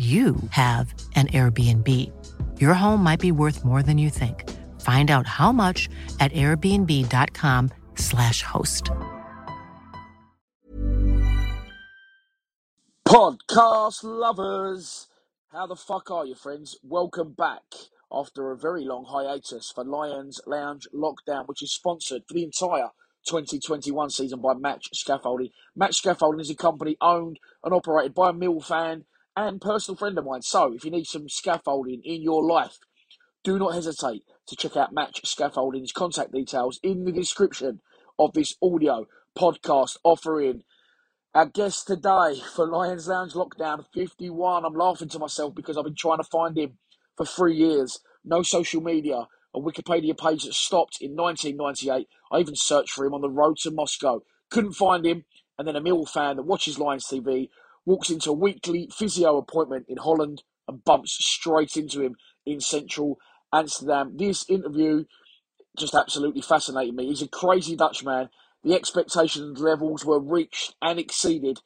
you have an Airbnb. Your home might be worth more than you think. Find out how much at airbnb.com/slash host. Podcast lovers, how the fuck are you, friends? Welcome back after a very long hiatus for Lions Lounge Lockdown, which is sponsored for the entire 2021 season by Match Scaffolding. Match Scaffolding is a company owned and operated by a Mill fan and personal friend of mine. So, if you need some scaffolding in your life, do not hesitate to check out Match Scaffolding's contact details in the description of this audio podcast offering. Our guest today for Lions Lounge Lockdown 51. I'm laughing to myself because I've been trying to find him for three years. No social media, a Wikipedia page that stopped in 1998. I even searched for him on the road to Moscow. Couldn't find him. And then a Mill fan that watches Lions TV walks into a weekly physio appointment in Holland and bumps straight into him in central Amsterdam. This interview just absolutely fascinated me. He's a crazy Dutchman. The expectations levels were reached and exceeded.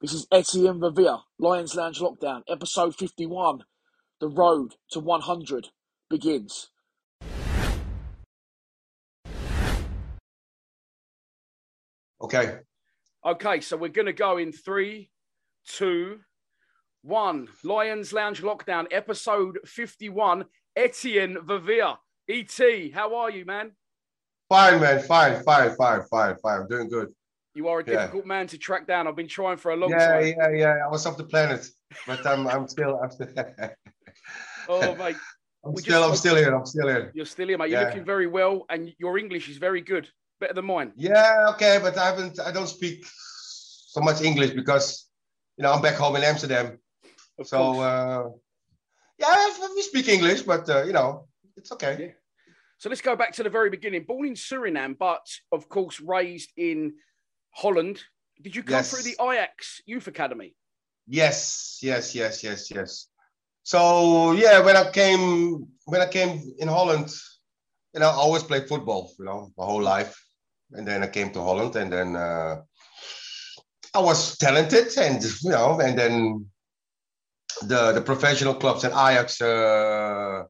This is Etienne Verveer, Lions Lounge Lockdown, episode 51. The road to 100 begins. Okay. Okay, so we're going to go in three, two, one. Lions Lounge Lockdown, episode 51. Etienne Verveer. ET, how are you, man? Fine, man. Fine, fine, fine, fine, fine. I'm doing good. You are a Yeah. difficult man to track down. I've been trying for a long Yeah, time. yeah, yeah. Yeah. I was off the planet, but I'm, I'm still, I'm still, Oh, mate, I'm We still, just- I'm still here. I'm still here. you're still here, mate. You're Yeah. looking very well, and your English is very good. Better than mine. Yeah, okay, but I haven't, I don't speak so much English because, you know, I'm back home in Amsterdam. Of So, uh, yeah, we speak English, but uh, you know, it's okay. Yeah. So let's go back to the very beginning. Born in Suriname, but of course raised in Holland. Did you come Yes. through the Ajax Youth Academy? Yes, yes, yes, yes, yes. So yeah, when I came when I came in Holland, you know, I always played football, you know, my whole life. And then I came to Holland and then uh, I was talented and you know, and then the the professional clubs and Ajax uh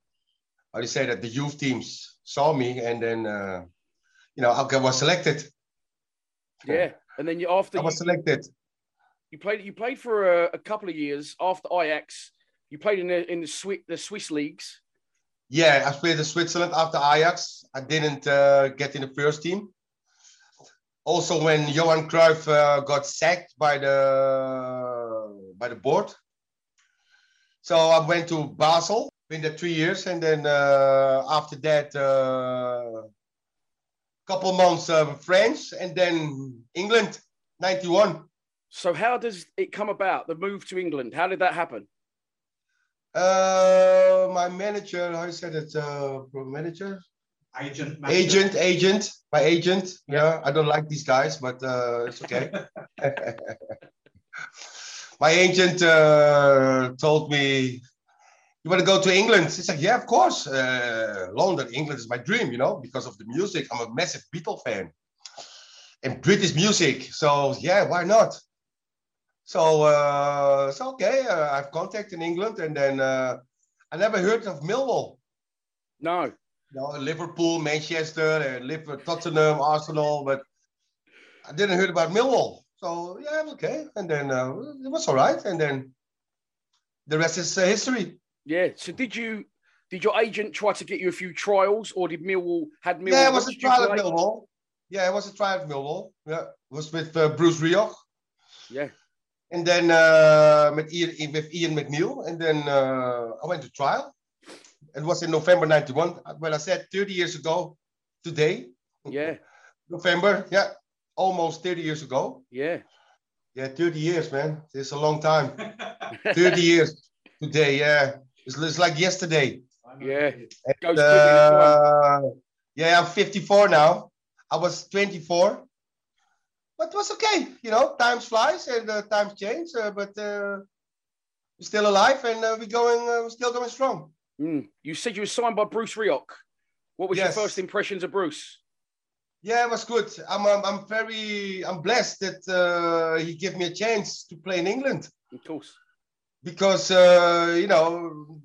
how do you say that the youth teams saw me and then uh, you know I was selected. Yeah. And then you after I you, was selected. you played you played for a, a couple of years after Ajax. You played in the in the Swiss the Swiss leagues. Yeah, I played in Switzerland after Ajax. I didn't uh, get in the first team. Also, when Johan Cruyff uh, got sacked by the by the board, so I went to Basel. Been there three years, and then uh, after that, uh, couple months of France, and then England, '91. So how does it come about? The move to England. How did that happen? Uh, my manager, I said it, uh, manager, Agent. agent, agent, my agent. Yeah, I don't like these guys, but uh, it's okay. my agent uh, told me, "You want to go to England?" He's like, "Yeah, of course. Uh, London, England is my dream, you know, because of the music. I'm a massive Beatle fan and British music. So yeah, why not?" So, uh, so okay, uh, I've contact in England, and then uh, I never heard of Millwall. No. You know, Liverpool, Manchester, and Liverpool, Tottenham, Arsenal, but I didn't hear about Millwall. So yeah, okay, and then uh, it was all right, and then the rest is uh, history. Yeah. So did you? Did your agent try to get you a few trials, or did Millwall had Millwall? Yeah, it was a trial at? Millwall. Yeah, it was a trial at Millwall. Yeah, it was with uh, Bruce Rioch. Yeah. And then uh, with, Ian, with Ian McNeill. And then uh, I went to trial. It was in November 91. When I said 30 years ago today, Yeah. November, yeah, almost 30 years ago. Yeah. Yeah, 30 years, man. It's a long time. 30 years today, yeah. It's, it's like yesterday. Yeah. And, Goes quickly, the time. uh, yeah, I'm 54 now. I was 24. But it was okay, you know. Times flies and uh, times change, uh, but uh, we're still alive and uh, we're going, uh, we're still going strong. Mm. You said you were signed by Bruce Rioch. What was Yes. your first impressions of Bruce? Yeah, it was good. I'm, I'm, I'm very, I'm blessed that uh, he gave me a chance to play in England Of course. because uh, you know,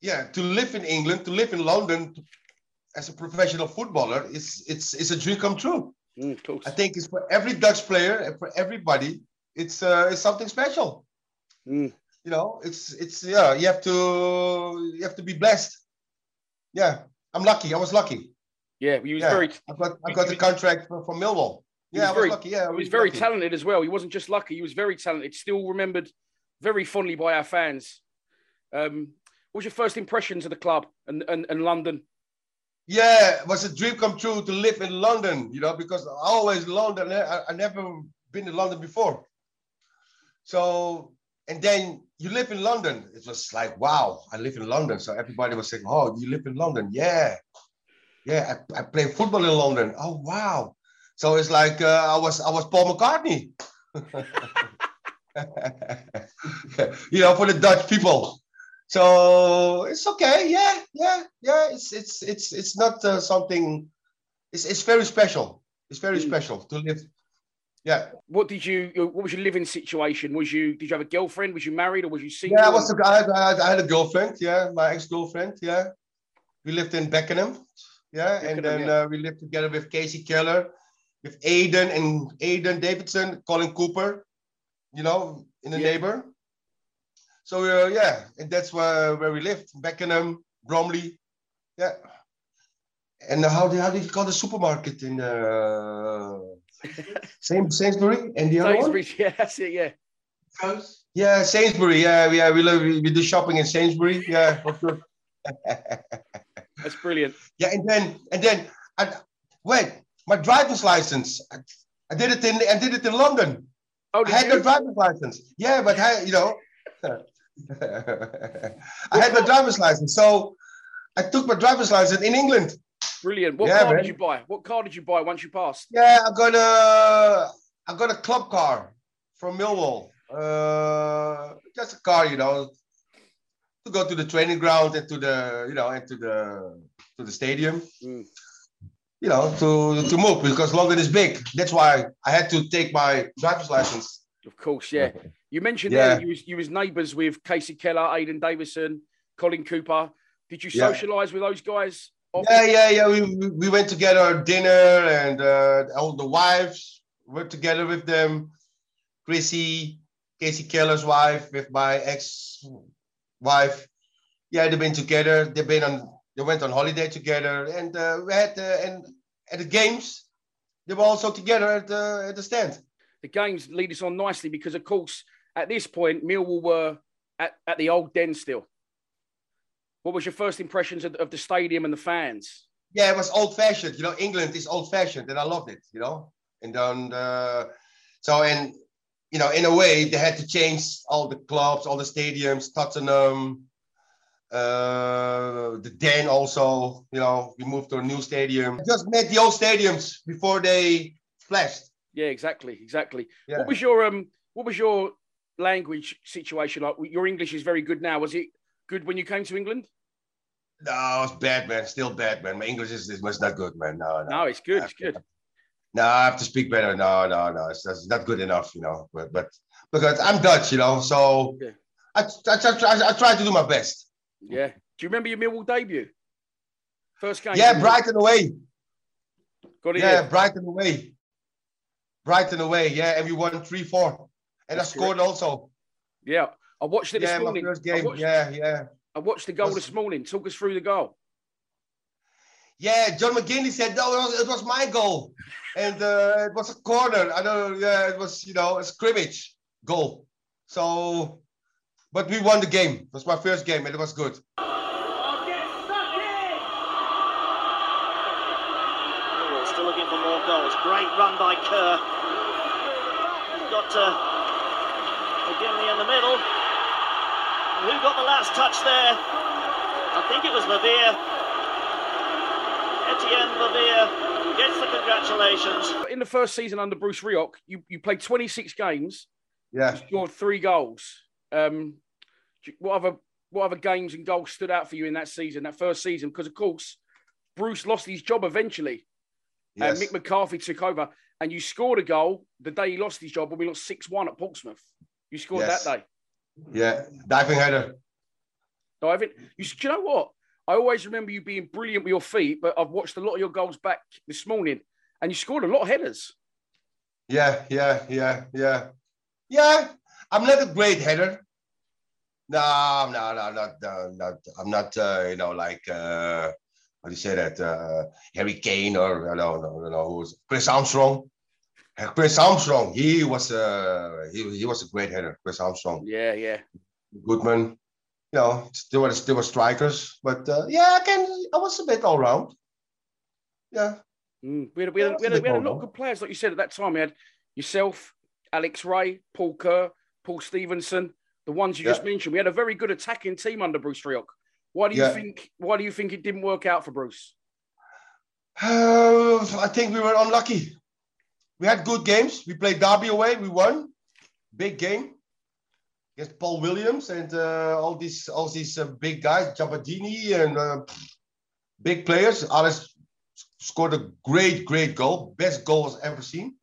yeah, to live in England, to live in London as a professional footballer, is it's it's a dream come true. Mm, of course. I think it's for every Dutch player and for everybody. It's uh, it's something special. Mm. You know, it's it's yeah. You have to you have to be blessed. Yeah, I'm lucky. I was lucky. Yeah. He was Yeah. very. I got I got the contract for, for Millwall. Yeah, was I was very- lucky. Yeah, He was very lucky. talented as well. He wasn't just lucky. He was very talented. Still remembered very fondly by our fans. Um, what was your first impressions of the club and, and, and London? Yeah, it was a dream come true to live in London. You know, because I always London. I, I never been to London before. So and then you live in London. It was like wow, I live in London. So everybody was saying, "Oh, you live in London? Yeah, yeah. I, I play football in London. Oh wow." So it's like uh, I was I was Paul McCartney. you know, for the Dutch people. So it's okay. Yeah, yeah, yeah. It's it's it's it's not uh, something. It's it's very special. It's very Mm. special to live. Yeah, What did you? What was your living situation? Was you? Did you have a girlfriend? Was you married or was you single? yeah. I was. a- I had, I had, I had a girlfriend. Yeah, my ex girlfriend. Yeah, we lived in Beckenham. Yeah, and then yeah. Uh, we lived together with Kasey Keller, with Aidan and Aidan Davison, Colin Cooper. You know, in the Yeah. neighbor. So uh, yeah, and that's where where we lived, Beckenham, Bromley. Yeah. And how do how do you call the supermarket in uh, Saint Sainsbury and the other one? Yeah, that's it. Yeah. Yeah, Sainsbury. Yeah, yeah, we live, we, do shopping in Sainsbury. Yeah, for sure. That's brilliant. yeah, and then and then I, wait, my driver's license. I, I did it in I did it in London. Oh, I had you? the driver's license. Yeah, but I, you know, I had the driver's license. So I took my driver's license in England. Brilliant. What Yeah, car man. did you buy? What car did you buy once you passed? Yeah, I got a I got a club car from Millwall. Uh, just a car, you know, to go to the training ground and to the you know and to the to the stadium. Mm. You know, to to move because London is big. That's why I had to take my driver's license. Of course, yeah. You mentioned Yeah. there you was you was neighbours with Kasey Keller, Aidan Davison, Colin Cooper. Did you Yeah. socialise with those guys? Yeah, yeah, yeah. We, we- we went together dinner and uh, all the wives were together with them. Chrissy, Kasey Keller's wife, with my ex-wife. Yeah, they've been together. They've been on. They went on holiday together, and uh, we had uh, and at the games, they were also together at the at the stand. The games lead us on nicely because, of course, at this point, Millwall were at, at the old den still. What was your first impressions of, of the stadium and the fans? yeah, it was old fashioned. You know, England is old fashioned, and I loved it. You know, and then uh, so and you know, in a way, they had to change all the clubs, all the stadiums, Tottenham, uh, the Den also. You know, we moved to a new stadium. Just met the old stadiums before they flashed. Yeah, exactly, exactly. Yeah. What was your um? What was your language situation like? Your English is very good now. Was it good when you came to England? No, it's bad, man. Still bad, man. My English is, is was not good, man. No, no. No, it's good. It's good. No, I have to speak better. No, no, no. It's, that's not good enough, you know. But but because I'm Dutch, you know. So Yeah. I, I, I, I try to do my best. Yeah. Do you remember your Millwall debut? First game. Yeah, Brighton away. Got it. Yeah, Yeah. Brighton away. Brighton away. Yeah, and we won three four, and That's I scored also. Yeah. I watched it this Yeah, my morning. first I game. watched, Yeah, yeah. I watched the goal Was- this morning. Talk us through the goal. Yeah, John McGinlay said no, it was, it was my goal, and uh, it was a corner. I don't know. Yeah, it was you know a scrimmage goal. So, but we won the game. It was my first game, and it was good. Still looking for more goals. Great run by Kerr. He's got uh, McGinlay in the middle. Who got the last touch there? I think it was Verveer. Etienne Verveer gets the congratulations. In the first season under Bruce Rioch, you, you played 26 games, Yeah. you scored three goals. Um, what other what other games and goals stood out for you in that season, that first season? Because of course, Bruce lost his job eventually. Yes. And Mick McCarthy took over, and you scored a goal the day he lost his job when we lost 6 1 at Portsmouth. You scored Yes. that day. Yeah. Diving header. Diving. You, do you know what? I always remember you being brilliant with your feet, but I've watched a lot of your goals back this morning, and you scored a lot of headers. Yeah, yeah, yeah, yeah. Yeah, I'm not a great header. No, no, no, not, no, not. I'm not, uh, you know, like, uh, how do you say that? Uh, Harry Kane or, no, no, no, no, who was Chris Armstrong. Chris Armstrong, he was, uh, he, he was a great header, Chris Armstrong. Yeah, yeah. Goodman, you know, there were, there were strikers, but uh, yeah, I can, I was a bit all round. Yeah, Mm. We had, we had, we had, we had a lot of good players, like you said at that time. We had yourself, Alex Rae, Paul Kerr, Paul Stephenson, the ones you just mentioned. We had a very good attacking team under Bruce Rioch. Why do you Yeah. think? Why do you think it didn't work out for Bruce? Uh, I think we were unlucky. We had good games. We played Derby away. We won. Big game against Paul Williams and uh, all these all these uh, big guys, Gabbiadini and uh, big players. Alex scored a great, great goal. Best goal I've ever seen.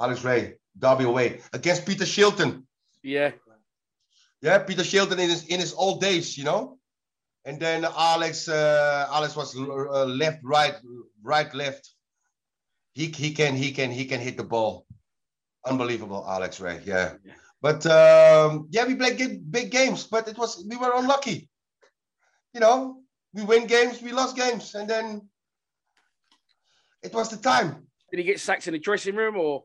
Alex Rae, Derby away against Peter Shilton. Yeah, Yeah, Peter Shilton in his in his old days, you know. And then Alex, uh, Alex was uh, left, right, right, left. He he can he can he can hit the ball. Unbelievable, Alex Rae. Yeah, but um, yeah, we played big, big games, but it was we were unlucky. You know, we win games, we lost games, and then it was the time. did he get sacked in the dressing room or?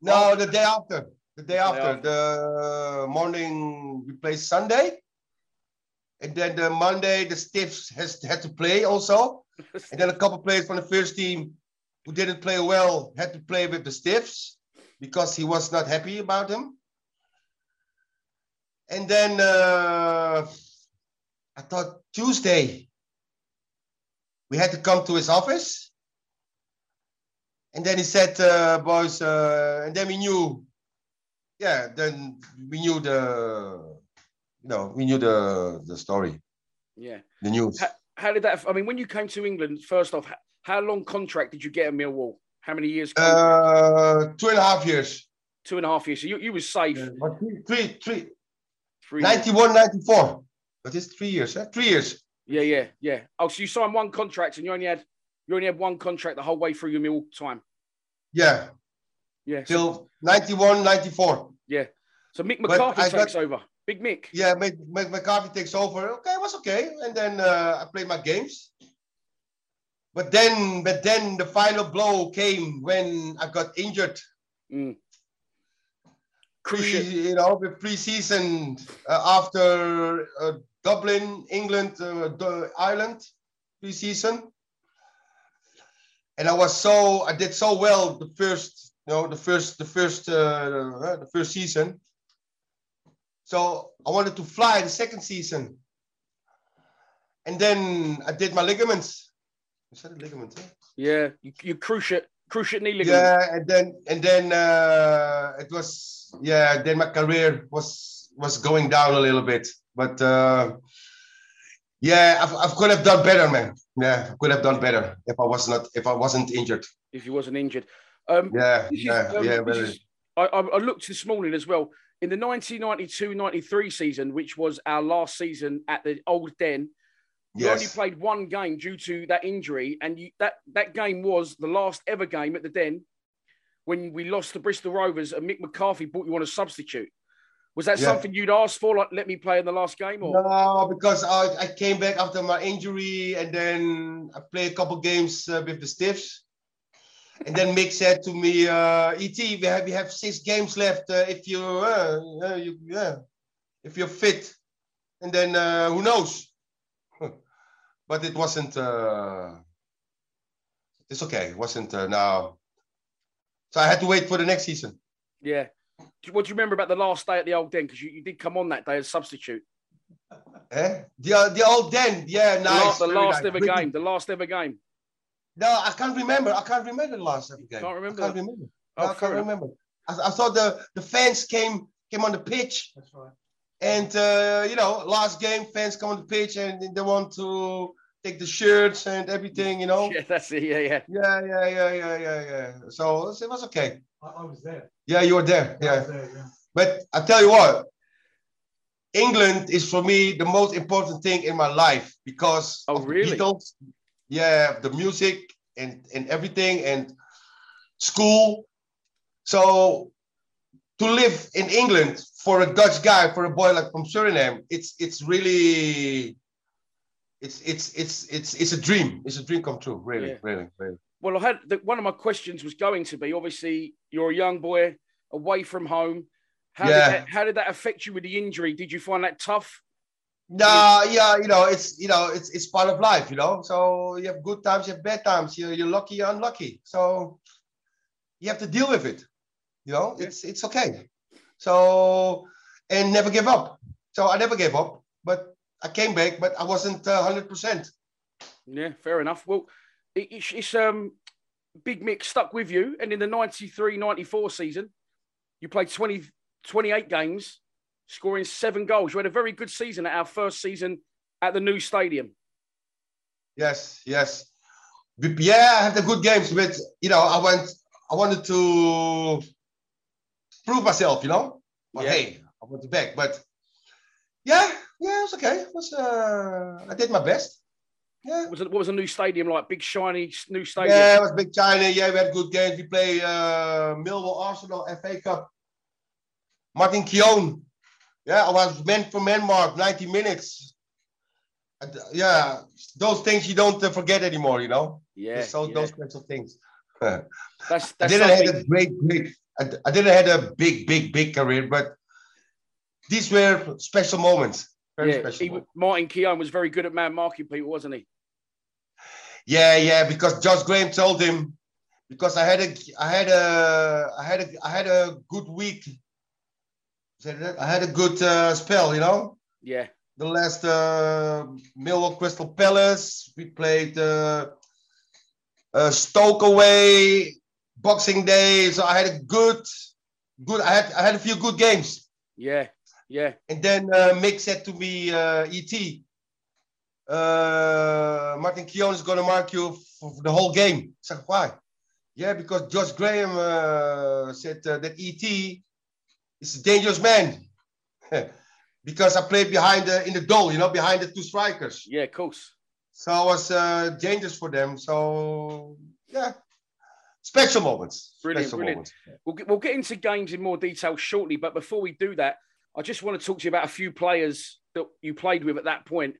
No, the day after. The day after. after. The morning we play Sunday. And then the Monday the Stiffs has had to play also. And then a couple players from the first team who didn't play well had to play with the Stiffs because he was not happy about them. And then uh, I thought Tuesday we had to come to his office. And then he said, uh, boys, uh, and then we knew, yeah, then we knew the, you know, we knew the the story, yeah. the news. How, how did that? I mean, when you came to England, first off, how, long contract did you get at Millwall? How many years? Contract? Uh, two and a half years. Two and a half years. So you, you was safe. But three, three, three, Three 91, 94. But it's three years, huh? Three years. Yeah, yeah, yeah. Oh, so you signed one contract and you only had you only had one contract the whole way through your mill time. Yeah, Yeah. Till 91, 94. yeah. So Mick McCarthy takes got- over. Big Mick. Yeah, Mc- Mc- McCarthy takes over. Okay, it was okay. And then uh, I played my games. But then, but then the final blow came when I got injured. Mm. Pre, you know, the pre-season uh, after uh, Dublin, England, uh, the Ireland pre-season. And I was so I did so well the first, you know, the first, the first, uh, uh, the first season. So I wanted to fly the second season. And then I did my ligaments. Is that a ligament? huh? Yeah. You, you cruciate cruciate knee ligament. Yeah, and then and then uh, it was yeah. Then my career was was going down a little bit, but uh, yeah, I've, I could have done better, man. Yeah, I could have done better if I was not if I wasn't injured. If you wasn't injured. Um, Yeah, is, yeah, um, yeah. Very, is- I, I, I looked this morning as well. in the 1992-93 season, which was our last season at the old Den, you only played one game due to that injury, and you, that that game was the last ever game at the Den when we lost to Bristol Rovers, and Mick McCarthy brought you on a substitute. Was that Yeah. something you'd asked for? Like, let me play in the last game, or No, because I, I came back after my injury and then I played a couple games uh, with the Stiffs. And then Mick said to me, uh, "Et, we have we have six games left. Uh, if you, uh, uh, you, yeah, if you're fit, and then uh, who knows?" But it wasn't. Uh, it's okay. It wasn't uh, now. So I had to wait for the next season. yeah? What do you remember about the last day at the old Den? Because you, you did come on that day as substitute. Eh? The uh, the old den, yeah, The nice. last, the last nice. ever Really- game. The last ever game. No, I can't remember. I can't remember the last ever game. Can't remember? I can't remember. Oh, No, I can't enough. remember. I, I thought the, the fans came came on the pitch. That's right. And uh, you know, last game, fans come on the pitch and they want to take the shirts and everything. You know. Yeah, that's it. Yeah, yeah. Yeah, yeah, yeah, yeah, yeah, yeah. So it was okay. I, I was there. Yeah, you were there. I Yeah. was there, yeah. But I tell you what, England is for me the most important thing in my life because Oh, of the really? Beatles. Yeah, the music and, and everything and school. So to live in England for a Dutch guy, for a boy like from Suriname, it's it's really it's it's it's it's it's a dream. It's a dream come true. Really, Yeah. really, really. Well, I had the, one of my questions was going to be obviously you're a young boy away from home. How Yeah. did that, how did that affect you with the injury? Did you find that tough? Nah, yeah, you know, it's you know, it's it's part of life, you know. So you have good times, you have bad times. You're you're lucky, you're unlucky. So you have to deal with it. You know, it's it's okay. So and never give up. So I never gave up, but I came back, but I wasn't hundred percent. Yeah, fair enough. Well, it, it's, it's um Big Mick stuck with you, and in the 93-94 season, you played 20, 28 games, scoring seven goals. You had a very good season at our first season at the new stadium. Yes, yes. Yeah, I had the good games, but you know, I went I wanted to prove myself, you know. But Yeah. hey, I want went back. But yeah, yeah, it was okay. It was uh I did my best. Yeah. What was, it, what was the new stadium like? Big, shiny new stadium? Yeah, it was big China. Yeah, we had good games. We play uh Millwall Arsenal FA Cup. Martin Keown. Yeah, I was man for man mark, 90 minutes. And, uh, yeah, those things you don't uh, forget anymore, you know. Yeah, so yeah. those kinds of things. I That's, that's didn't have a great, great. I, I didn't have a big, big, big career, but these were special moments. Very yeah, special. he, moments. Martin Keown was very good at man marking people, wasn't he? Yeah, yeah, because George Graham told him because I had a, I had a, I had a, I had a good week. I had a good uh, spell, you know. Yeah, The last uh, Millwall Crystal Palace, we played uh, uh, Stoke away, Boxing Day. So I had a good, good. I had, I had a few good games. yeah, yeah, And then uh, Mick said to me, uh, "Et, uh, Martin Keown is going to mark you for the whole game." I said, "Why?" Yeah, because George Graham uh, said uh, that ET is a dangerous man. because I played behind the in the goal, you know, behind the two strikers. yeah, of course. So I was uh, dangerous for them. So yeah, special moments. Brilliant, special brilliant. moments. We'll get, we'll get into games in more detail shortly, but before we do that, I just want to talk to you about a few players that you played with at that point.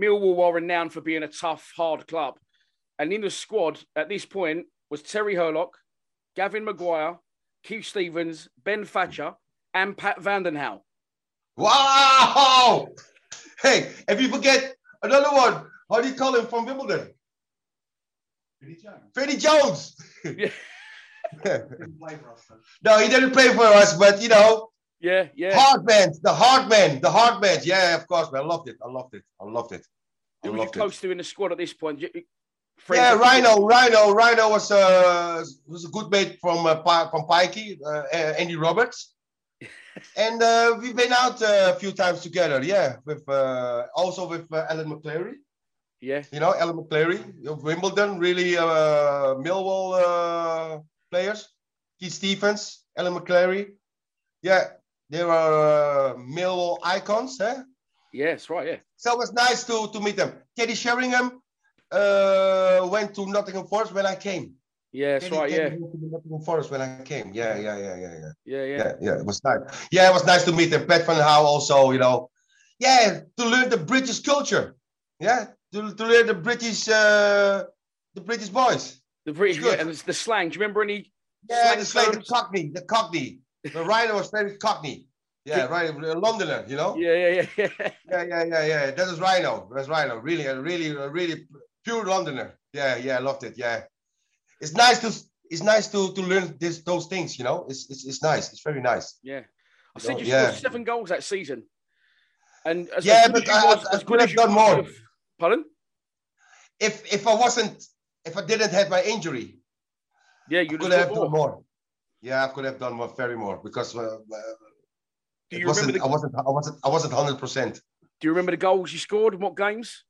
Millwall are renowned for being a tough, hard club. And in the squad at this point was Terry Hurlock, Gavin Maguire, Keith Stevens, Ben Thatcher, and Pat Van den Hauwe. Wow! Hey, if you forget another one, how do you call him from Wimbledon? Freddie Jones. Yeah. Didn't play for us, though. no, he didn't play for us, but you know, Yeah, yeah. hard man, the hard man, the hard man. Yeah, of course, man. I loved it. I loved it. I loved it. I Who was you loved it. close to in the squad at this point? Friends Yeah, Rhino, Rhino, Rhino was uh, was a good mate from uh, from Pikey, uh, Andy Roberts, and uh, we've been out uh, a few times together. Yeah, with uh, also with uh, Alan McLeary. Yeah, You know, Alan McLeary of Wimbledon, really uh, Millwall uh, players. Keith Stevens, Alan McLeary. Yeah, they were uh, Millwall icons, eh? Yes, right, yeah. So it was nice to to meet them. Teddy Sheringham uh, went to Nottingham Forest when I came. Yeah, that's Teddy- right, yeah. Teddy went to Nottingham Forest when I came. Yeah, yeah, yeah, yeah, yeah. Yeah, yeah. Yeah, yeah, it was nice. Yeah, it was nice to meet them. Pat van Hauwe also, you know. Yeah, to learn the British culture. Yeah, to, to learn the British uh, the British boys. The British yeah, and the slang. Do you remember any Yeah, slang the slang, the? Cockney, the Cockney. The Rhino was very Cockney. Yeah, right, a Londoner, you know. Yeah, yeah, yeah, yeah. Yeah, yeah, yeah, yeah. That is Rhino. That's Rhino. Really, a really, a really pure Londoner. Yeah, yeah, I loved it. Yeah, it's nice to it's nice to to learn this those things. You know, it's it's, it's nice. It's very nice. Yeah. I said you Yeah. scored seven goals that season. And as, Yeah, as good but as you I- was- I- I could have as done more. Pardon? If if I wasn't if I didn't have my injury, Yeah, you could have done more. Yeah, I could have done more, very more because uh, Do you wasn't, the, I wasn't I wasn't I wasn't hundred percent. Do you remember the goals you scored in what games?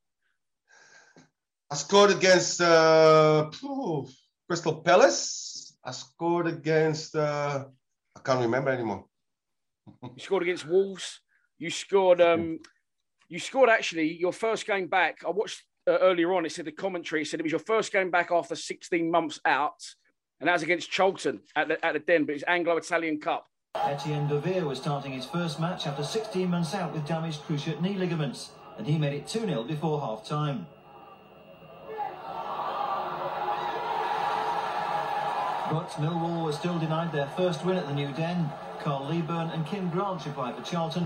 I scored against uh, Crystal Palace. I scored against uh, I can't remember anymore. You scored against Wolves. You scored. Um, you scored actually your first game back. I watched uh, earlier on. It said the commentary said it was your first game back after 16 months out, and that was against Charlton at the at the Den. But it's Anglo-Italian Cup. Etienne Verveer was starting his first match after 16 months out with damaged cruciate knee ligaments, and he made it 2 0 before half time. But Millwall were still denied their first win at the New Den. Carl Leaburn and Kim Grant reply for Charlton.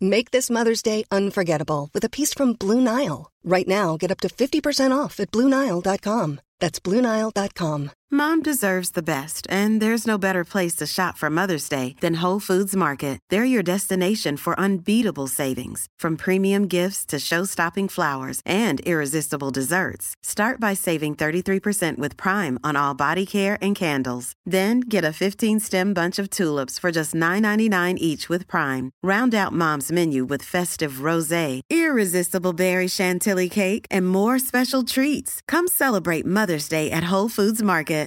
Make this Mother's Day unforgettable with a piece from Blue Nile. Right now, get up to 50% off at BlueNile.com. That's BlueNile.com. Mom deserves the best, and there's no better place to shop for Mother's Day than Whole Foods Market. They're your destination for unbeatable savings, from premium gifts to show-stopping flowers and irresistible desserts. Start by saving 33% with Prime on all body care and candles. Then get a 15-stem bunch of tulips for just $9.99 each with Prime. Round out Mom's menu with festive rosé, irresistible berry chantilly cake, and more special treats. Come celebrate Mother's Day at Whole Foods Market.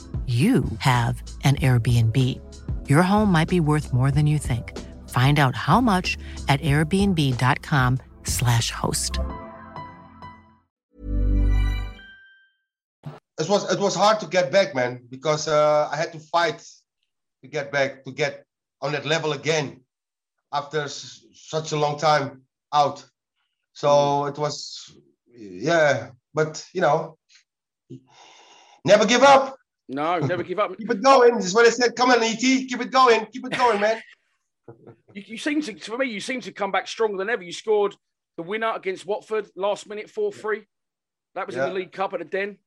you have an Airbnb. Your home might be worth more than you think. Find out how much at airbnb.com/slash host. It was it was hard to get back, man, because uh, I had to fight to get back to get on that level again after s- such a long time out. So it was, yeah, but you know, never give up. No, never give up. Keep it going. This is what I said. Come on, ET, keep it going. Keep it going, man. You, you seem to, for me, you seem to come back stronger than ever. You scored the winner against Watford last minute, four three. That was in the League Cup at the Den.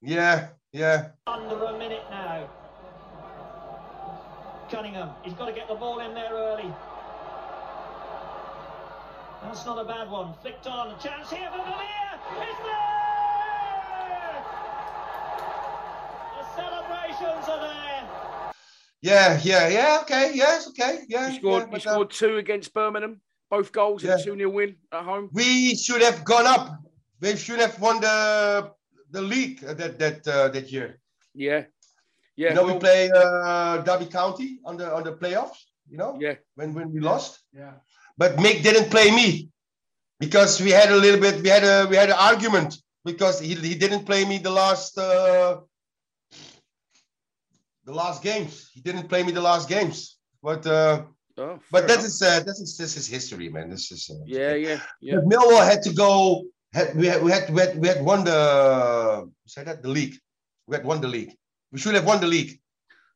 Yeah, yeah. Under a minute now. Cunningham, he's got to get the ball in there early. That's not a bad one. Flicked on, chance here for Villiers. It's there! The celebrations are there. Yeah, yeah, yeah. Okay, yes, okay, yeah. You scored, yeah, you but, uh, scored two against Birmingham, both goals in Yeah. a 2 0 win at home. we should have gone up. We should have won the the league uh, that that uh, that year. Yeah. Yeah. you know, well, we play uh, Derby County on the on the playoffs. You know, Yeah. when when we lost. Yeah. But Mick didn't play me because we had a little bit. We had a we had an argument because he he didn't play me the last uh, the last games. He didn't play me the last games. But uh, Oh, but that is uh, this is this is history, man. This is uh, Yeah, yeah, yeah. But Millwall had to go had we had we had we had, we had won the say that the league. We had won the league. We should have won the league.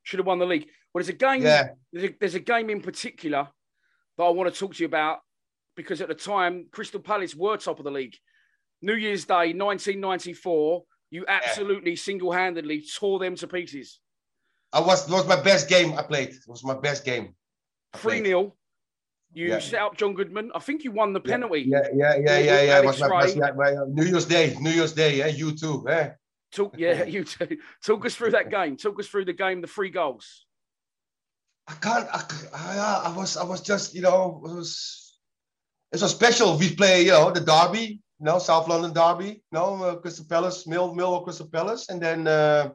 Should have won the league. Well, there's a game. Yeah. There's a, there's a game in particular that I want to talk to you about because at the time Crystal Palace were top of the league. New Year's Day, 1994. You absolutely single-handedly tore them to pieces. I was it was my best game I played. It was my best game. Three played. 0 You Yeah. set up John Goodman. I think you won the penalty. Yeah, yeah, yeah, yeah, yeah. It was my, Ray. my, my, New Year's Day, New Year's Day. Yeah, you too. Yeah. Talk, yeah, you too. Talk us through that game. Talk us through the game, the three goals. I can't. I, I, I was. I was just. You know. It was. It's was special. We play. You know the derby. You know South London derby. You know uh, Crystal Palace, Mill, Mill or Crystal Palace, and then uh,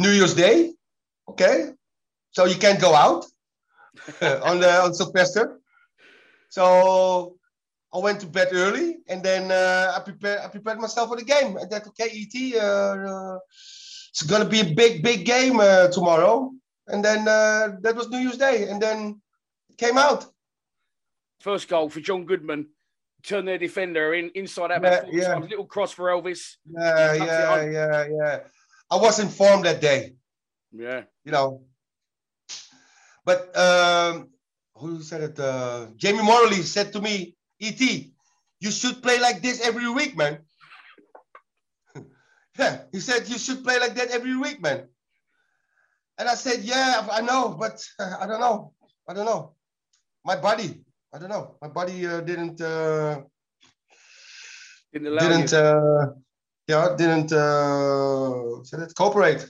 New Year's Day. Okay, so you can't go out on the on Sylvester. So I went to bed early, and then uh, I prepared. I prepared myself for the game. And that okay, Et. Uh, uh, it's gonna be a big, big game uh, tomorrow. And then uh, that was New Year's Day, and then it came out. First goal for John Goodman. Turn their defender in inside out Yeah, yeah. Little cross for Elvis. Yeah, He tucks it yeah, yeah, yeah. I wasn't informed that day, Yeah. you know. But um, who said it? Uh, Jamie Moralee said to me, "Et, you should play like this every week, man." yeah, he said you should play like that every week, man. And I said, "Yeah, I know, but uh, I don't know. I don't know. My body, I don't know. My body uh, didn't." Uh, Didn't allow didn't you. yeah didn't uh said it cooperate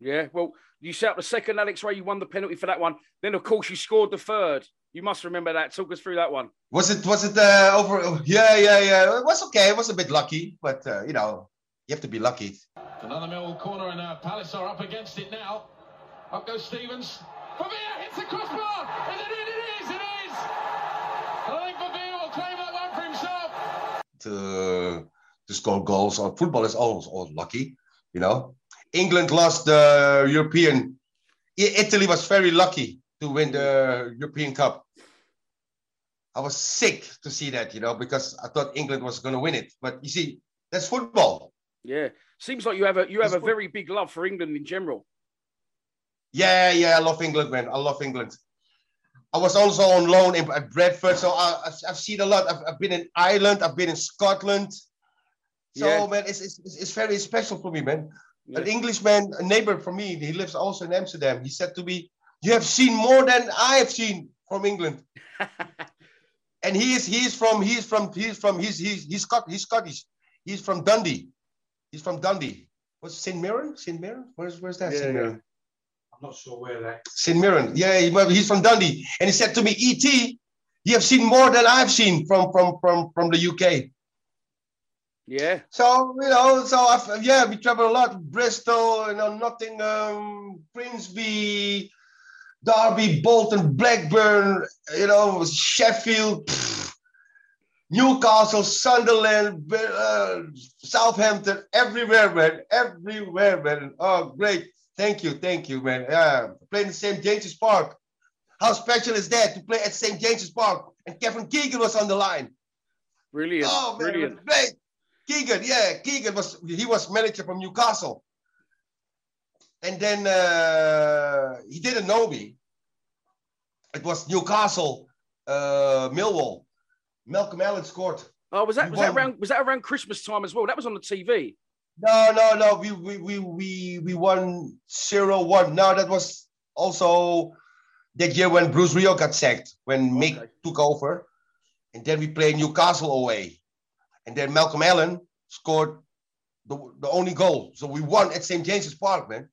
Yeah. Well, you set up the second, Alex Rae. You won the penalty for that one. Then, of course, you scored the third. You must remember that. Talk us through that one. was it was it uh over yeah yeah yeah it was okay it was a bit lucky but uh, you know you have to be lucky Another Millwall corner, and uh, Palace are up against it now. Up goes Stevens. Favia hits the crossbar, and it, it is, it is. And I think Favia will claim that one for himself. to to score goals or football is always, always lucky you know england lost the european italy was very lucky to win the european cup i was sick to see that you know because i thought england was going to win it but you see that's football Yeah. Seems like you have a you have a That's what- very big love for England in general. Yeah, yeah, I love England, man. I love England. I was also on loan in, at Bradford, so I, I've, I've seen a lot. I've, I've been in Ireland, I've been in Scotland. So, Yeah. man, it's, it's, it's very special for me, man. An Englishman, a neighbor for me, he lives also in Amsterdam. He said to me, "You have seen more than I have seen from England." and he is he is from he is from he is from he's he's he's, Scot- he's Scottish. He's from Dundee. He's from Dundee. What's St. Mirren? St. Mirren? Where's where's that? Yeah, St. Mirren. I'm not sure where that. St. Mirren. Yeah, he, he's from Dundee. And he said to me, E.T., you have seen more than I've seen from from from from the UK. Yeah. So, you know, so I've, yeah, we travel a lot. Bristol, you know, Nottingham, Grimsby, Derby, Bolton, Blackburn, you know, Sheffield, pfft, Newcastle, Sunderland, uh, Southampton, everywhere, man. Everywhere, man. Oh, great. Thank you. Thank you, man. Yeah, playing in St. James's Park. How special is that to play at St. James's Park? And Kevin Keegan was on the line. Brilliant. Oh man, Brilliant. great. Keegan, yeah, Keegan was he was manager from Newcastle. And then uh, he didn't know me. It was Newcastle, uh, Millwall. Malcolm Allen scored. Oh, was that We was that around was that around Christmas time as well? That was on the TV. No, no, no. We we we we, we won 0-1. No, that was also that year when Bruce Rioch got sacked, when Mick Okay. took over. And then we played Newcastle away. And then Malcolm Allen scored the, the only goal. So we won at St. James's Park, man.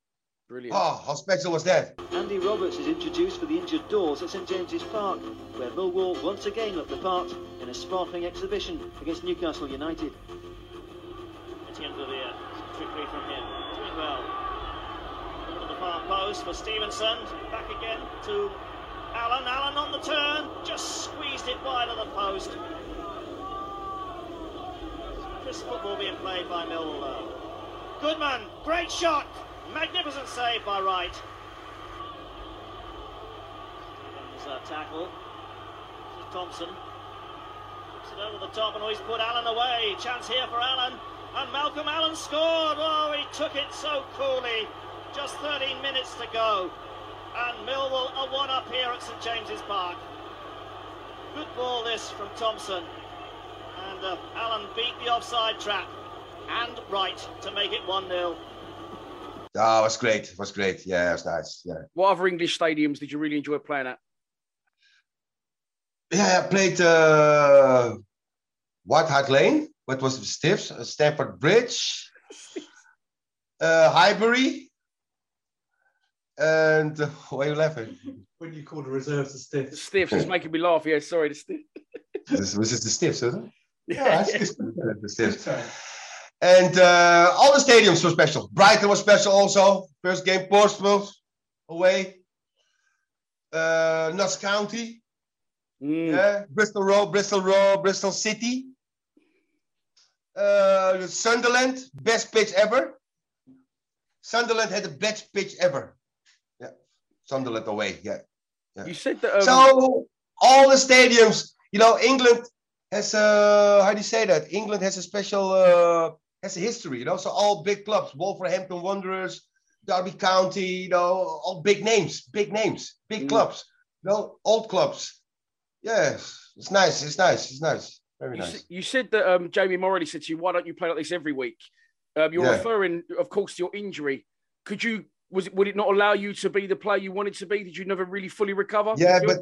Brilliant. Oh, how special was that? Andy Roberts is introduced for the injured doors at St James's Park, where Millwall once again looked the part in a sparkling exhibition against Newcastle United. Etienne Villiers, uh, quickly from him, doing well. Over to the far post for Stephenson, back again to Allen, Allen on the turn, just squeezed it wide of the post. Crisp football being played by Millwall. Goodman, great shot, magnificent save by Wright. Stevens uh, tackle. This is Thompson. Puts it over the top and he's put Allen away. Chance here for Allen. And Malcolm Allen scored. Oh, he took it so coolly. Just 13 minutes to go. And Millwall are one up here at St James's Park. Good ball this from Thompson. And Allen beat the offside trap. And right to make it 1 0. Oh, it was great. It was great. Yeah, it was nice. Yeah. What other English stadiums did you really enjoy playing at? Yeah, I played uh, White Hart Lane, what was it, Stiffs, uh, Stamford Bridge, uh, Highbury, and uh, why are you laughing? When you call the reserves the stiff. The Stiffs, it's making me laugh. Yeah, sorry, the Stiffs. this was this the Stiffs, isn't it? Yeah, Yeah, it's the Stiffs. And uh, all the stadiums were special. Brighton was special also. First game, Portsmouth away. Uh, Notts County. Mm. Yeah. Bristol Road, Bristol Road, Bristol City. Uh, Sunderland, best pitch ever. Sunderland had the best pitch ever. Yeah. Sunderland away. Yeah. yeah. You said that. Um, So all the stadiums, you know, England has a how do you say that? England has a special uh, has a history, you know. So all big clubs, Wolverhampton Wanderers, Derby County, you know, all big names, big names, big Mm. clubs, you know, old clubs. Yes, it's nice. It's nice. It's nice. Very you, nice. s- you said that um, Jamie Moralee said to you, "Why don't you play like this every week?" Um, you're Yeah. referring, of course, to your injury. Could you? Was it? Would it not allow you to be the player you wanted to be? Did you never really fully recover? Yeah, but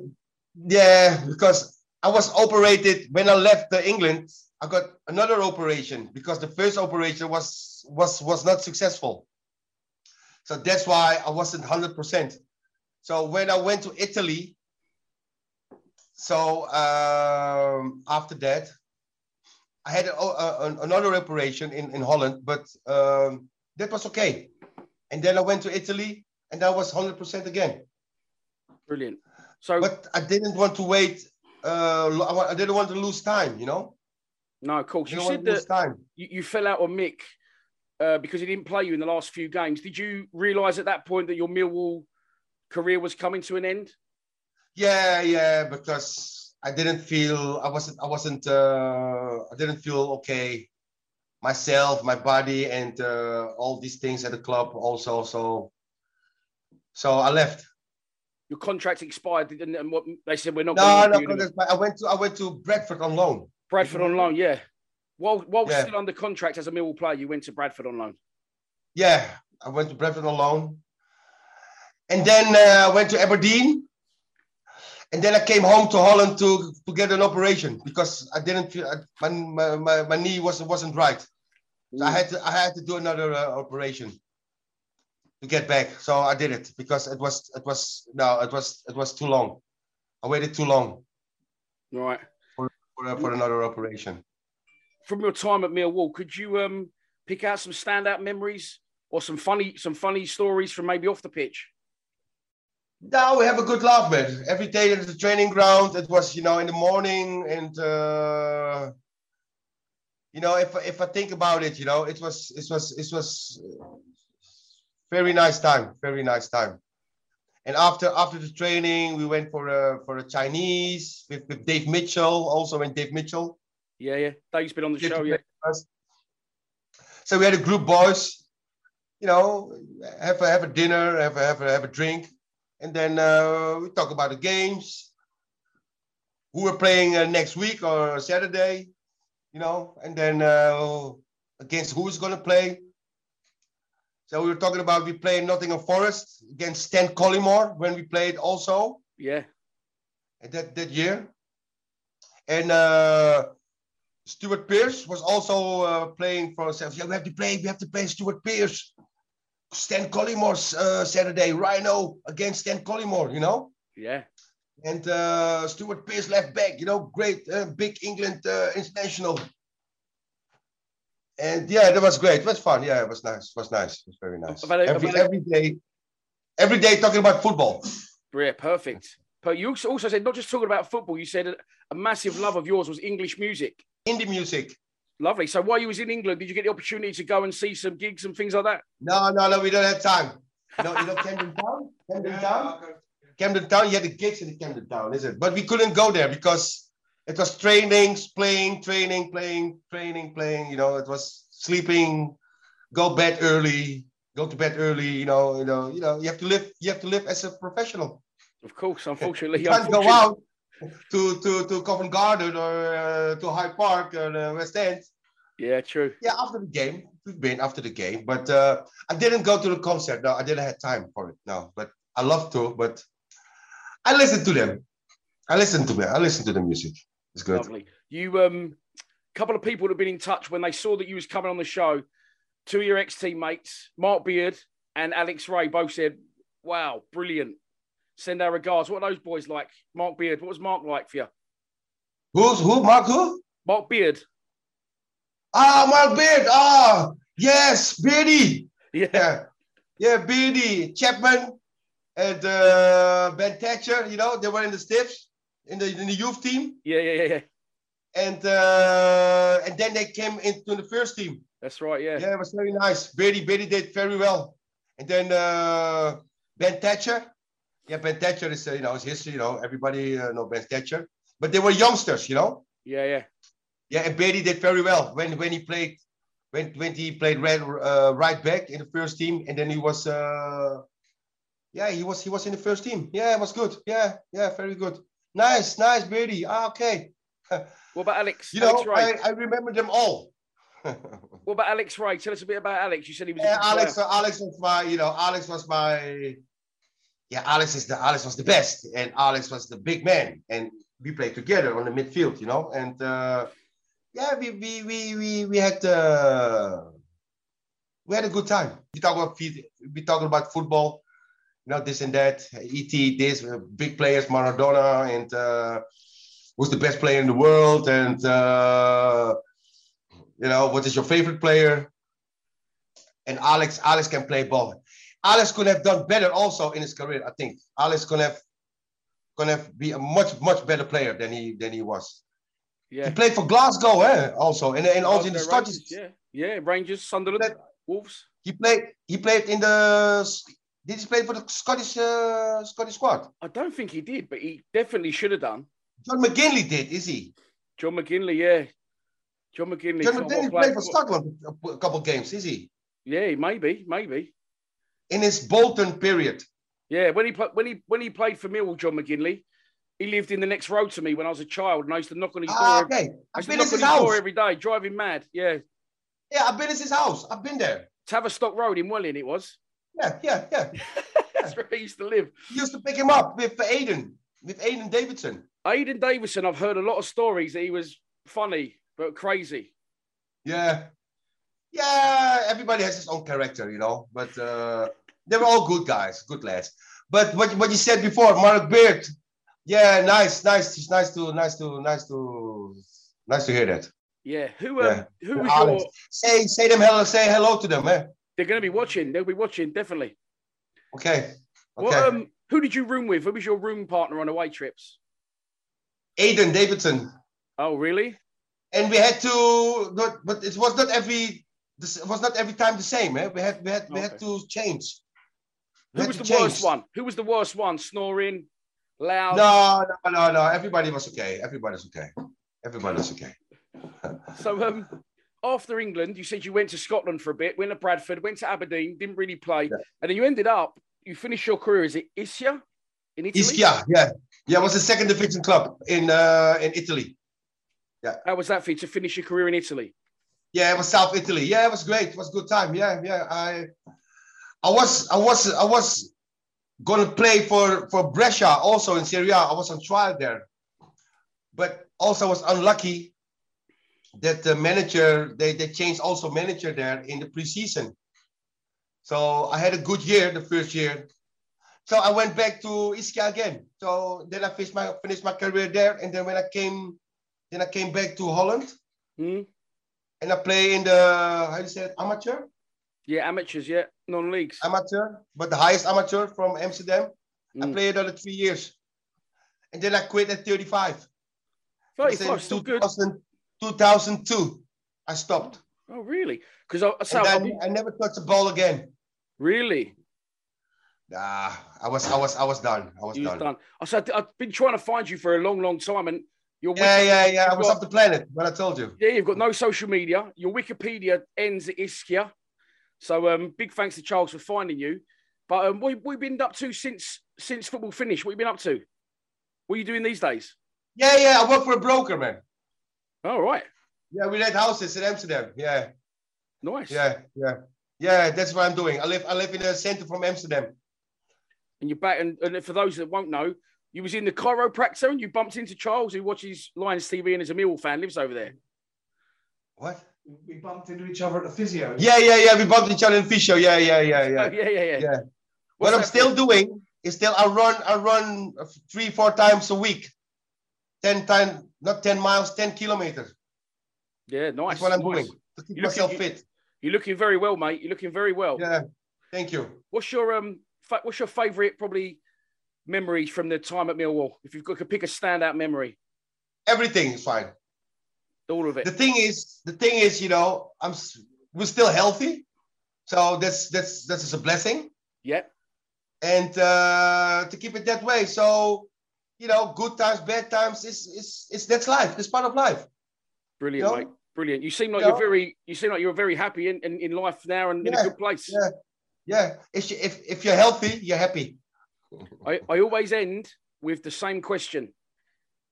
yeah, because I was operated when I left England. I got another operation because the first operation was was was not successful. So that's why I wasn't hundred percent. So when I went to Italy, so um, after that, I had a, a- another operation in in Holland, but um, that was okay. And then I went to Italy, and I was hundred percent again brilliant. So, but I didn't want to wait. Uh, I didn't want to lose time, you know. no, of course. You said that time. you, you fell out on Mick uh, because he didn't play you in the last few games. Did you realise at that point that your Millwall career was coming to an end? Yeah, yeah, because I didn't feel I wasn't I wasn't uh, I didn't feel okay myself, my body, and uh, all these things at the club also. So, so I left. Your contract expired, didn't and what they said we're not. No, going no, anymore. I went to I went to Bradford on loan. Bradford on loan, yeah. While while Yeah. still under contract as a Millwall player, you went to Bradford on loan. Yeah, I went to Bradford on loan, and then uh, I went to Aberdeen, and then I came home to Holland to to get an operation because I didn't feel I, my, my, my my knee wasn't wasn't right. So I had to I had to do another uh, operation to get back. So I did it because it was it was no it was it was too long. I waited too long Right. for for another operation. From your time at Millwall, could you um pick out some standout memories or some funny some funny stories from maybe off the pitch? Now we have a good laugh, man. Every day at the training ground, it was, you know, in the morning, and uh, you know, if if I think about it, you know, it was it was it was very nice time, very nice time. And after after the training, we went for a for a Chinese with, with Dave Mitchell, also when Dave Mitchell. Yeah, yeah. Dave's been on the Get show, yeah. us. So we had a group boys, you know, have a have a dinner, have a have a have a drink, and then uh, we talk about the games, who we're playing uh, next week or Saturday, you know, and then uh, against who is going to play. So we were talking about we played Nottingham Forest against Stan Collymore when we played also Yeah. that that year, and uh, Stuart Pearce was also uh, playing for himself. Yeah, we have to play. We have to play Stuart Pearce. Stan Collymore uh, Saturday, Rhino against Stan Collymore, you know. Yeah. And uh, Stuart Pearce left back, you know, great, uh, big England uh, international. And yeah, that was great. It was fun. Yeah, it was nice. It was nice. It was very nice. I've a- every, I've had a- every day, every day talking about football. Yeah, perfect. But you also also said not just talking about football, you said a, a massive love of yours was English music. Indie music. Lovely. So while you was in England, did you get the opportunity to go and see some gigs and things like that? No, no, no, we don't have time. No, you know Camden Town? Camden Town? Camden Town, you had the gigs in the Camden Town, is it? But we couldn't go there because it was trainings, playing, training, playing, training, playing. You know, it was sleeping, go bed early, go to bed early. You know, you know, you know. You have to live. You have to live as a professional. Of course, unfortunately, you can't go out to to to Covent Garden or uh, to Hyde Park or uh, West End. Yeah, true. Yeah, after the game, we've been after the game, but uh, I didn't go to the concert. No, I didn't have time for it. No, but I love to. But I listen to them. I listen to them. I listen to the music. It's good. Lovely. You um a couple of people have been in touch when they saw that you was coming on the show. Two of your ex-teammates, Mark Beard and Alex Rae, both said, Wow, brilliant. Send our regards. What are those boys like? Mark Beard. What was Mark like for you? Who's who? Mark who? Mark Beard. Ah, Mark Beard. Ah, yes, Beardy. Yeah. Yeah, yeah Beardy, Chapman, and uh, Ben Thatcher. You know, they were in the Stiffs in the in the youth team, Yeah, yeah, yeah, yeah. and uh, and then they came into the first team. That's right, yeah. Yeah, it was very nice. Beardy, Beardy did very well. And then uh, Ben Thatcher. Yeah, Ben Thatcher is, uh, you know, his history, you know, everybody uh, know Ben Thatcher. But they were youngsters, you know. Yeah, yeah. Yeah, and Beardy did very well when when he played when when he played red, uh, right back in the first team, and then he was uh, yeah he was he was in the first team. Yeah, it was good. Yeah, yeah, very good. Nice, nice, Beardy. Ah, okay. What about Alex? You know, Alex Rae. I, I remember them all. What about Alex Rae? Tell us a bit about Alex. You said he was Yeah, Alex, player. Alex was my, you know, Alex was my, yeah, Alex is the Alex was the best, and Alex was the big man, and we played together on the midfield, you know, and uh, yeah, we we we we we had uh, we had a good time. We talk about feet- we talking about football, you know, this and that. Et this uh, big players, Maradona, and uh, who's the best player in the world, and uh, you know, what is your favorite player? and Alex Alex can play ball. Alex could have done better also in his career. I think Alex could have could have be a much much better player than he than he was. Yeah. He played for Glasgow, eh? Also, and, and also in the Scottish. Yeah, yeah. Rangers, Sunderland, Wolves. He played. He played in the. Did he play for the Scottish uh, Scottish squad? I don't think he did, but he definitely should have done. John McGinlay did. Is he? John McGinlay, yeah. John McGinlay. John McGinlay played for Scotland a- couple games. Is he? Yeah, maybe, maybe. In his Bolton period. Yeah, when he when he when he played for Millwall, John McGinlay, he lived in the next road to me when I was a child, and I used to knock on his Ah, door. okay. I I've to been knock his house. every day, driving mad. Yeah, Yeah, I've been in his house. I've been there. Tavistock Road in Welling, it was. Yeah, yeah, yeah. That's where he used to live. He used to pick him up with Aidan, with Aidan Davison. Aidan Davison, I've heard a lot of stories that he was funny but crazy. Yeah. Yeah, everybody has his own character, you know, but uh, they were all good guys, good lads. But what, what you said before, Mark Beard, yeah, nice, nice, it's nice to, nice to, nice to, nice to hear that. Yeah, who um, Yeah. who was Alex. your? Say, say them hello, say hello to them, eh? They're going to be watching. They'll be watching definitely. Okay. Okay. What um? Who did you room with? Who was your room partner on away trips? Aidan Davison. Oh, really? And we had to, not, but it was not every, this it was not every time the same, eh? We had, we had, we had to change. We Who was the change. worst one? Who was the worst one? Snoring, loud. No, no, no, no. Everybody was okay. Everybody's okay. Everybody's okay. So um, after England, you said you went to Scotland for a bit, went to Bradford, went to Aberdeen, didn't really play, and then you ended up. You finished your career. Is it Ischia in Italy? Ischia, yeah, yeah. It was the second division club in uh, in Italy. Yeah, How was that for you to finish your career in Italy? yeah. It was South Italy. Yeah, it was great. It was a good time. Yeah, yeah. I, I was, I was, I was gonna play for for Brescia also in Serie A. I was on trial there, but also was unlucky that the manager they they changed also manager there in the preseason. So I had a good year the first year. So I went back to Ischia again. So then I finished my finished my career there, and then when I came, then I came back to Holland, Hmm? and I play in the how do you say it, amateur, Yeah, amateurs, yeah, non-leagues. amateur, but the highest amateur from Amsterdam. I Mm. played another three years, and then I quit at 35. 35, In still good. 2000 2002, I stopped. Oh, really? Because I, so I I never touched the ball again. really, Nah, I was I was I was done. I was you done. done. I said I've been trying to find you for a long, long time, and Your Yeah, yeah, yeah. I was got- off the planet when I told you. Yeah, you've got no social media. Your Wikipedia ends at Ischia. So um, big thanks to Charles for finding you. But um, what, have been up to since since football finished? What have you been up to? What are you doing these days? Yeah, yeah. I work for a broker, man. All right. Yeah, we rent houses in Amsterdam. Yeah, Nice. yeah, yeah, yeah. That's what I'm doing. I live, I live in the center from Amsterdam. And you're back. And, and for those that won't know, you was in the chiropractor and you bumped into Charles, who watches Lions TV and is a Millwall fan, lives over there. What? We bumped into each other at the physio. Yeah, yeah, yeah. We bumped each other in physio. Yeah, yeah, yeah, yeah. Oh, yeah, yeah, yeah. Yeah. What's what I'm still for? doing is still I run I run three four times a week, ten times not ten miles, ten kilometers. Yeah, nice. That's what I'm nice. doing to keep You look- myself you- fit. You're looking very well, mate. You're looking very well. Yeah, thank you. What's your um? What's your favourite probably memories from the time at Millwall? If you've got to pick a standout memory, Everything is fine. all of it. The thing is, the thing is, you know, I'm we're still healthy, so that's that's that's a blessing, yeah, and uh, to keep it that way. So, you know, good times, bad times It's it's it's that's life. It's part of life. brilliant, No. mate. Brilliant. You seem like No. you're very. You seem like you're very happy in, in, in life now and in a good place. Yeah, yeah. If you, if if you're healthy, you're happy. I, I always end with the same question,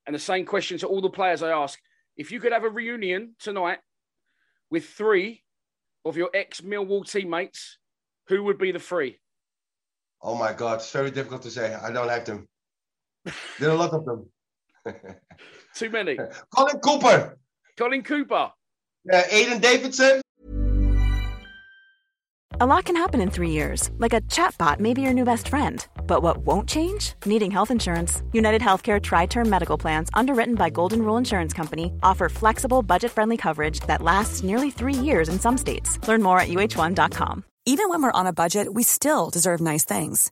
and the same question to all the players I ask. If you could have a reunion tonight with three of your ex Millwall teammates, who would be the three? Oh my God, it's very difficult to say. I don't have them. There are a lot of them. Too many. Colin Cooper, Colin Cooper. uh, Aidan Davison. A lot can happen in three years, like a chatbot may be your new best friend. But what won't change? Needing health insurance. United Healthcare Tri Term Medical Plans, underwritten by Golden Rule Insurance Company, offer flexible, budget friendly coverage that lasts nearly three years in some states. Learn more at uh1.com. Even when we're on a budget, we still deserve nice things.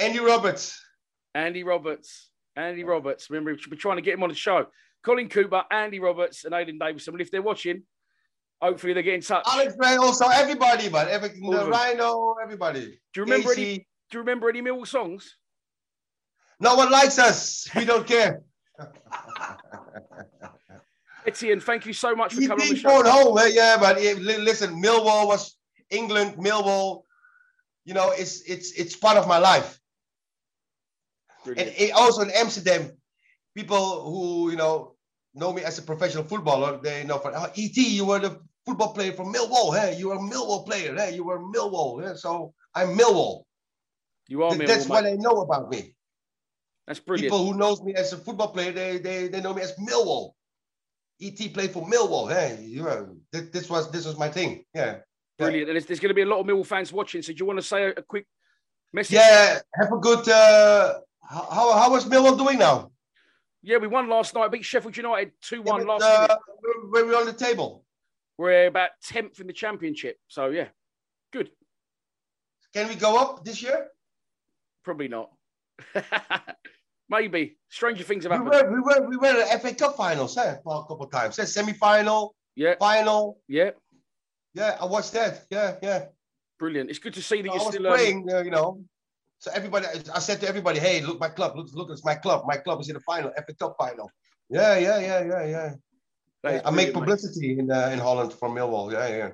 Andy Roberts. Andy Roberts. Andy Roberts. Remember, we're trying to get him on the show. Colin Cooper, Andy Roberts, and Aidan Davison. Well, if they're watching, hopefully they get in touch. Alex Rae, also everybody, but every, the. Rhino, everybody. Do you remember any? Do you remember any Millwall songs? No one likes us. We don't care. Etienne, thank you so much for coming on the show. going home. eh? Yeah, but eh, listen, Millwall was England. Millwall, you know, it's it's it's part of my life. And Brilliant. also in Amsterdam, people who you know know me as a professional footballer, they know for oh, ET, you were the football player from Millwall. Hey, you were a Millwall player. Hey, you were Millwall. Yeah, so I'm Millwall. You are Th- Millwall, That's what they know about me. That's brilliant. People who knows me as a football player, they they, they know me as Millwall. ET played for Millwall. Hey, you know, this, this was this was my thing. Yeah. Brilliant. And there's, there's going to be a lot of Millwall fans watching. So do you want to say a, a quick message? Yeah. Have a good. Uh, how how was Millwall doing now? Yeah, we won last night. Beat Sheffield United 2 1 last Uh, where we on the table? We're about 10th in the championship. So, yeah, good. Can we go up this year? Probably not. Maybe. Stranger things have We happened. were we were we were at FA Cup finals, eh? A couple of times. Eh, Semi-final, Yeah, final. yeah. Yeah, I watched that. Yeah, yeah. Brilliant. It's good to see that I you're still um, uh, you know. So everybody, I said to everybody, "Hey, look, my club. Look, look, it's my club. My club is in the final, FA Cup final." Yeah, yeah, yeah, yeah, yeah. Yeah, I make publicity in uh, in Holland from Millwall. Yeah, yeah.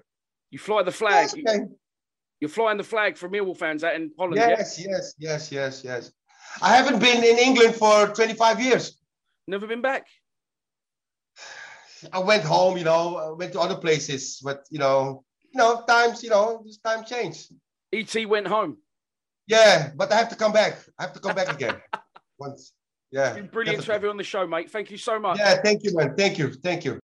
You fly the flag. okay. You're flying the flag for Millwall fans out in Holland. Yeah? Yes, yes, yes, yes, yes. I haven't been in England for 25 years. Never been back. I went home, you know, I went to other places, but you know, you know, times, you know, this time changed. ET went home. Yeah, but I have to come back. I have to come back again. Once. Yeah. It's been brilliant to have you on the show, mate. Thank you so much. Yeah, thank you, man. Thank you. Thank you.